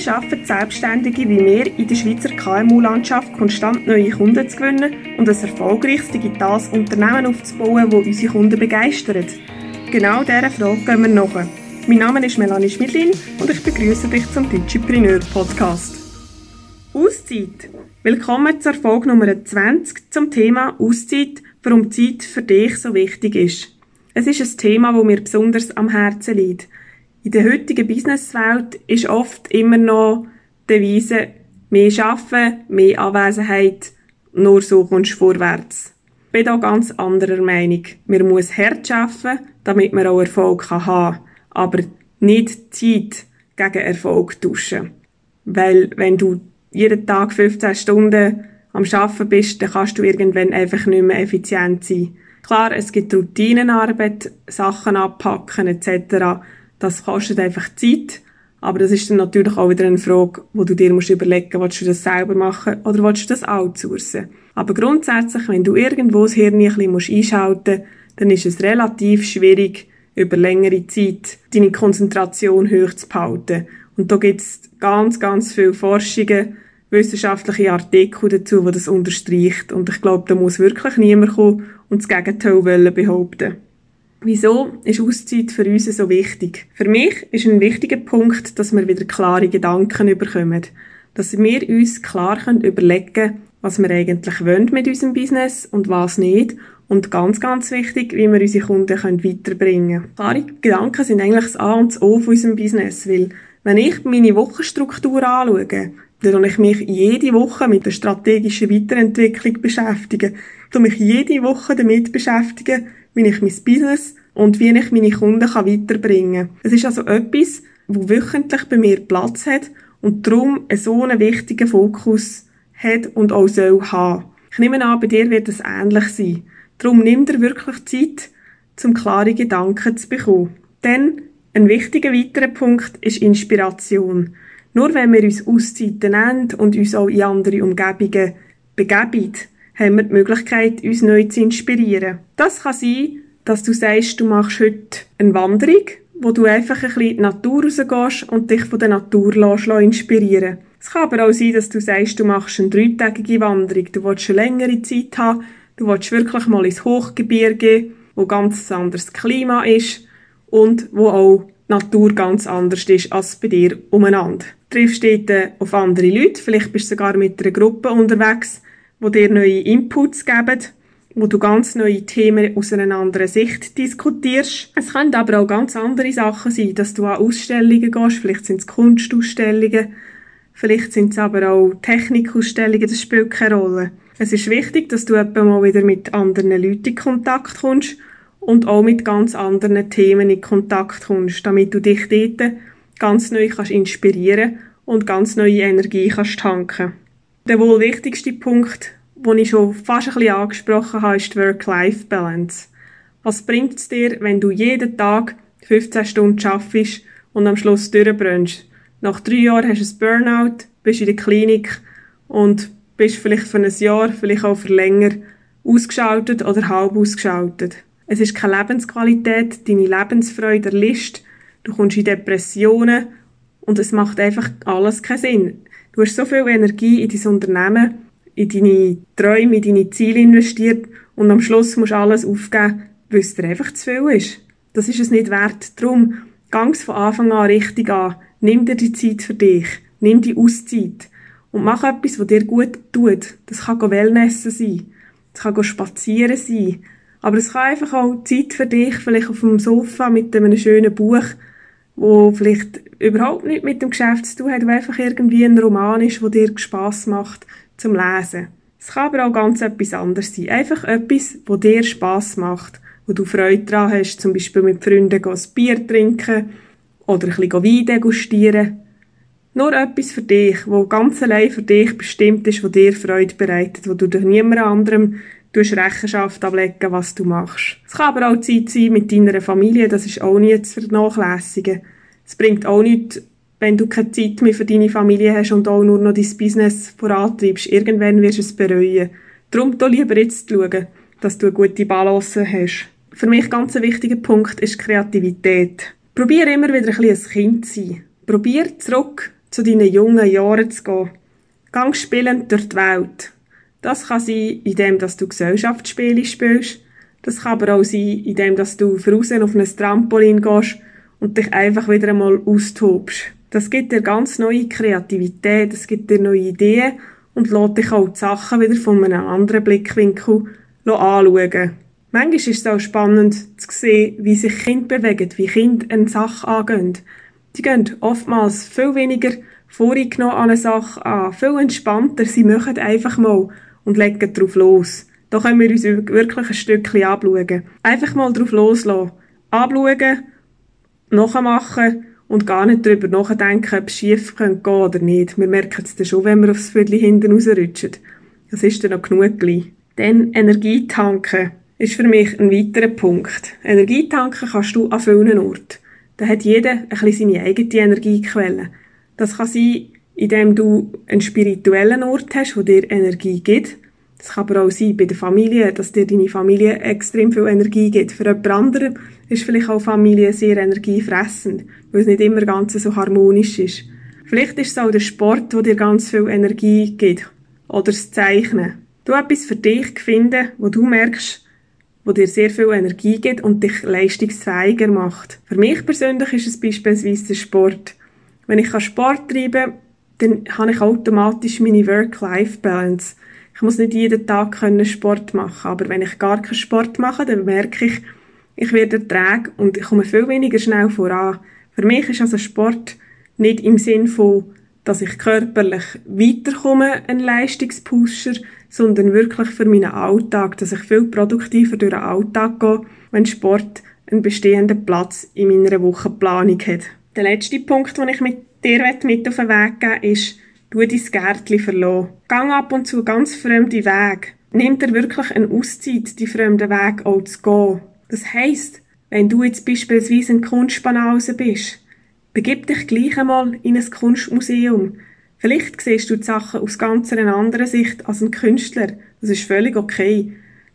Wie schaffen Selbstständige wie wir in der Schweizer KMU-Landschaft konstant neue Kunden zu gewinnen und ein erfolgreiches digitales Unternehmen aufzubauen, das unsere Kunden begeistert? Genau dieser Frage gehen wir nach. Mein Name ist Melanie Schmidlin und ich begrüße dich zum Digipreneur Podcast. Auszeit. Willkommen zur Folge Nummer 20 zum Thema Auszeit, warum Zeit für dich so wichtig ist. Es ist ein Thema, das mir besonders am Herzen liegt. In der heutigen Businesswelt ist oft immer noch die Devise, mehr arbeiten, mehr Anwesenheit, nur so kommst du vorwärts. Ich bin da ganz anderer Meinung. Man muss hart arbeiten, damit man auch Erfolg haben kann. Aber nicht Zeit gegen Erfolg tauschen. Weil, wenn du jeden Tag 15 Stunden am Arbeiten bist, dann kannst du irgendwann einfach nicht mehr effizient sein. Klar, es gibt Routinenarbeit, Sachen abpacken etc., das kostet einfach Zeit. Aber das ist dann natürlich auch wieder eine Frage, wo du dir musst überlegen, willst du das selber machen oder willst du das outsourcen? Aber grundsätzlich, wenn du irgendwo das Hirn ein bisschen einschalten musst, dann ist es relativ schwierig, über längere Zeit deine Konzentration hoch zu behalten. Und da gibt es ganz, ganz viele Forschungen, wissenschaftliche Artikel dazu, die das unterstreicht. Und ich glaube, da muss wirklich niemand kommen und das Gegenteil behaupten Wieso ist Auszeit für uns so wichtig? Für mich ist ein wichtiger Punkt, dass wir wieder klare Gedanken bekommen. Dass wir uns klar überlegen können, was wir eigentlich wollen mit unserem Business und was nicht. Und ganz, ganz wichtig, wie wir unsere Kunden weiterbringen können. Klare Gedanken sind eigentlich das A und das O von unserem Business, weil wenn ich meine Wochenstruktur anschaue, dann ich mich jede Woche mit der strategischen Weiterentwicklung beschäftigen. Ich mich jede Woche damit beschäftigen, wie ich mein Business und wie ich meine Kunden weiterbringen kann. Es ist also etwas, wo wöchentlich bei mir Platz hat und darum einen so einen wichtigen Fokus hat und auch soll haben. Ich nehme an, bei dir wird es ähnlich sein. Darum nimm dir wirklich Zeit, um klare Gedanken zu bekommen. Denn ein wichtiger weiterer Punkt ist Inspiration. Nur wenn wir uns Auszeiten nehmen und uns auch in andere Umgebungen begeben, haben wir die Möglichkeit, uns neu zu inspirieren. Das kann sein, dass du sagst, du machst heute eine Wanderung, wo du einfach ein bisschen in die Natur rausgehst und dich von der Natur lässt, inspirieren Es kann aber auch sein, dass du sagst, du machst eine dreitägige Wanderung, du willst eine längere Zeit haben, du willst wirklich mal ins Hochgebirge, wo ganz anderes Klima ist und wo auch die Natur ganz anders ist als bei dir umeinander. Du triffst dort auf andere Leute, vielleicht bist du sogar mit einer Gruppe unterwegs, wo dir neue Inputs geben, wo du ganz neue Themen aus einer anderen Sicht diskutierst. Es können aber auch ganz andere Sachen sein, dass du an Ausstellungen gehst, vielleicht sind es Kunstausstellungen, vielleicht sind es aber auch Technikausstellungen, das spielt keine Rolle. Es ist wichtig, dass du etwa mal wieder mit anderen Leuten in Kontakt kommst und auch mit ganz anderen Themen in Kontakt kommst, damit du dich dort ganz neu kannst inspirieren und ganz neue Energie kannst tanken. Der wohl wichtigste Punkt, den ich schon fast ein bisschen angesprochen habe, ist die Work-Life-Balance. Was bringt es dir, wenn du jeden Tag 15 Stunden arbeitest und am Schluss durchbrennst? Nach drei Jahren hast du ein Burnout, bist in der Klinik und bist vielleicht für ein Jahr, vielleicht auch für länger, ausgeschaltet oder halb ausgeschaltet. Es ist keine Lebensqualität, deine Lebensfreude erlischt, du kommst in Depressionen und es macht einfach alles keinen Sinn. Du hast so viel Energie in dein Unternehmen, in deine Träume, in deine Ziele investiert und am Schluss musst du alles aufgeben, weil es dir einfach zu viel ist. Das ist es nicht wert. Darum, gang von Anfang an richtig an. Nimm dir die Zeit für dich. Nimm die Auszeit. Und mach etwas, was dir gut tut. Das kann Wellnessen sein. Das kann spazieren sein. Aber es kann einfach auch Zeit für dich, vielleicht auf dem Sofa mit einem schönen Buch, wo vielleicht überhaupt nicht mit dem Geschäft zu tun hat, wo einfach irgendwie ein Roman ist, wo dir Spass macht zum Lesen. Es kann aber auch ganz etwas anderes sein. Einfach etwas, wo dir Spass macht, wo du Freude daran hast, zum Beispiel mit Freunden ein Bier trinken oder ein bisschen Wein degustieren. Nur etwas für dich, wo ganz allein für dich bestimmt ist, wo dir Freude bereitet, wo du durch niemand anderem durch Rechenschaft ablegen, was du machst. Es kann aber auch Zeit sein mit deiner Familie, das ist auch nicht zu vernachlässigen. Es bringt auch nichts, wenn du keine Zeit mehr für deine Familie hast und auch nur noch dein Business vorantreibst. Irgendwann wirst du es bereuen. Darum da lieber jetzt schauen, dass du eine gute Balance hast. Für mich ganz ein wichtiger Punkt ist Kreativität. Probier immer wieder ein, bisschen ein Kind zu sein. Probier zurück zu deinen jungen Jahren zu gehen. Gang spielend durch die Welt. Das kann sein, indem dass du Gesellschaftsspiele spielst. Das kann aber auch sein, indem dass du draußen auf ein Trampolin gehst und dich einfach wieder einmal austobst. Das gibt dir ganz neue Kreativität, es gibt dir neue Ideen und lässt dich auch die Sachen wieder von einem anderen Blickwinkel anschauen. Manchmal ist es auch spannend zu sehen, wie sich Kinder bewegen, wie Kinder eine Sache angehen. Die gehen oftmals viel weniger vorgenommen an eine Sache an, viel entspannter. Sie machen einfach mal und legen drauf los. Da können wir uns wirklich ein Stückchen anschauen. Einfach mal drauf loslassen. Anschauen, nachmachen und gar nicht darüber nachdenken, ob es schief gehen oder nicht. Wir merken es dann schon, wenn wir aufs Viertel hinten rausrutschen. Das ist dann noch genug. Dann Energie tanken ist für mich ein weiterer Punkt. Energie tanken kannst du an vielen Orten. Da hat jeder ein bisschen seine eigene Energiequelle. Das kann sein, indem du einen spirituellen Ort hast, wo dir Energie gibt. Das kann aber auch sein bei der Familie, dass dir deine Familie extrem viel Energie gibt. Für jemand anderen ist vielleicht auch Familie sehr energiefressend, weil es nicht immer ganz so harmonisch ist. Vielleicht ist es auch der Sport, der dir ganz viel Energie gibt. Oder das Zeichnen. Du etwas für dich finden, wo du merkst, wo dir sehr viel Energie gibt und dich leistungsfähiger macht. Für mich persönlich ist es beispielsweise der Sport. Wenn ich Sport treiben kann, dann habe ich automatisch meine Work-Life-Balance. Ich muss nicht jeden Tag Sport machen, aber wenn ich gar keinen Sport mache, dann merke ich, ich werde träge und ich komme viel weniger schnell voran. Für mich ist also Sport nicht im Sinn von, dass ich körperlich weiterkomme, ein Leistungspusher, sondern wirklich für meinen Alltag, dass ich viel produktiver durch den Alltag gehe, wenn Sport einen bestehenden Platz in meiner Wochenplanung hat. Der letzte Punkt, den ich mit dir mit auf den Weg geben ist, du dein Gärtchen verlassen. Gang ab und zu ganz fremde Wege. Nimm dir wirklich eine Auszeit, die fremden Weg auch zu gehen. Das heisst, wenn du jetzt beispielsweise in Kunstbanause bist, begib dich gleich einmal in ein Kunstmuseum. Vielleicht siehst du die Sachen aus ganz einer anderen Sicht als ein Künstler. Das ist völlig okay.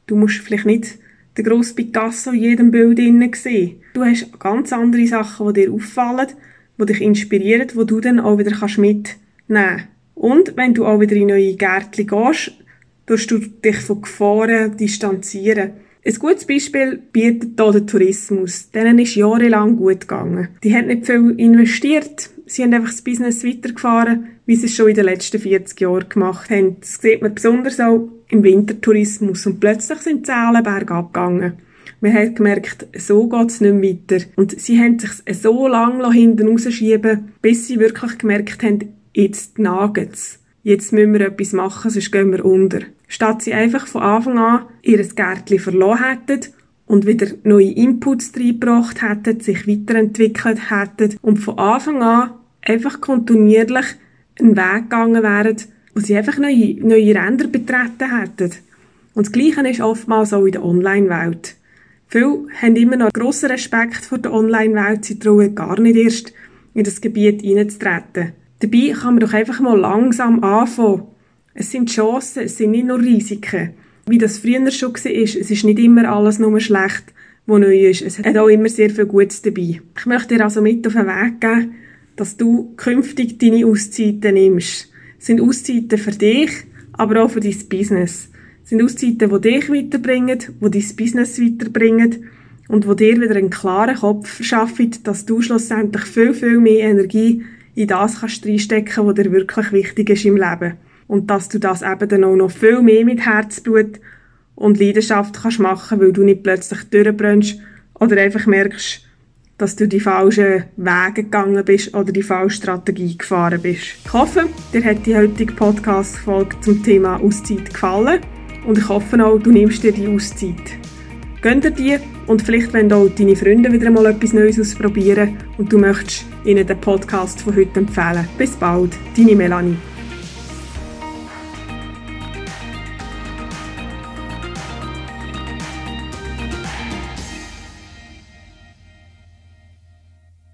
Du musst vielleicht nicht den grossen Picasso in jedem Bild sehen. Du hast ganz andere Sachen, die dir auffallen, die dich inspirieren, die du dann auch wieder mitnehmen kannst. Und wenn du auch wieder in neue Gärtchen gehst, tust du dich von Gefahren distanzieren. Ein gutes Beispiel bietet hier der Tourismus. Denen ist jahrelang gut gegangen. Die haben nicht viel investiert, sie haben einfach das Business weitergefahren, wie sie es schon in den letzten 40 Jahren gemacht haben. Das sieht man besonders auch im Wintertourismus. Und plötzlich sind die Zahlen bergab gegangen. Man hat gemerkt, so geht es nicht weiter. Und sie haben sich so lange hinten rausschieben, bis sie wirklich gemerkt haben, jetzt naget's. Jetzt müssen wir etwas machen, sonst gehen wir unter. Statt sie einfach von Anfang an ihr Gärtchen verloren hätten und wieder neue Inputs reingebracht hätten, sich weiterentwickelt hätten und von Anfang an einfach kontinuierlich einen Weg gegangen wären, wo sie einfach neue, neue Ränder betreten hätten. Und das Gleiche ist oftmals auch in der Online-Welt. Viele haben immer noch grossen Respekt vor der Online-Welt, sie trauen gar nicht erst in das Gebiet hineinzutreten. Dabei kann man doch einfach mal langsam anfangen. Es sind Chancen, es sind nicht nur Risiken wie das früher schon war, es ist nicht immer alles nur schlecht, was neu ist. Es hat auch immer sehr viel Gutes dabei. Ich möchte dir also mit auf den Weg geben, dass du künftig deine Auszeiten nimmst. Es sind Auszeiten für dich, aber auch für dein Business. Sind Auszeiten, die dich weiterbringen, die dein Business weiterbringen und die dir wieder einen klaren Kopf verschaffen, dass du schlussendlich viel, viel mehr Energie in das kannst reinstecken, was dir wirklich wichtig ist im Leben und dass du das eben dann auch noch viel mehr mit Herzblut und Leidenschaft kannst machen, weil du nicht plötzlich durchbrennst oder einfach merkst, dass du die falschen Wege gegangen bist oder die falsche Strategie gefahren bist. Ich hoffe, dir hat die heutige Podcast-Folge zum Thema Auszeit gefallen und ich hoffe auch, du nimmst dir die Auszeit. Gönn dir die und vielleicht wenn auch deine Freunde wieder mal etwas Neues ausprobieren und du möchtest ihnen den Podcast von heute empfehlen. Bis bald, deine Melanie.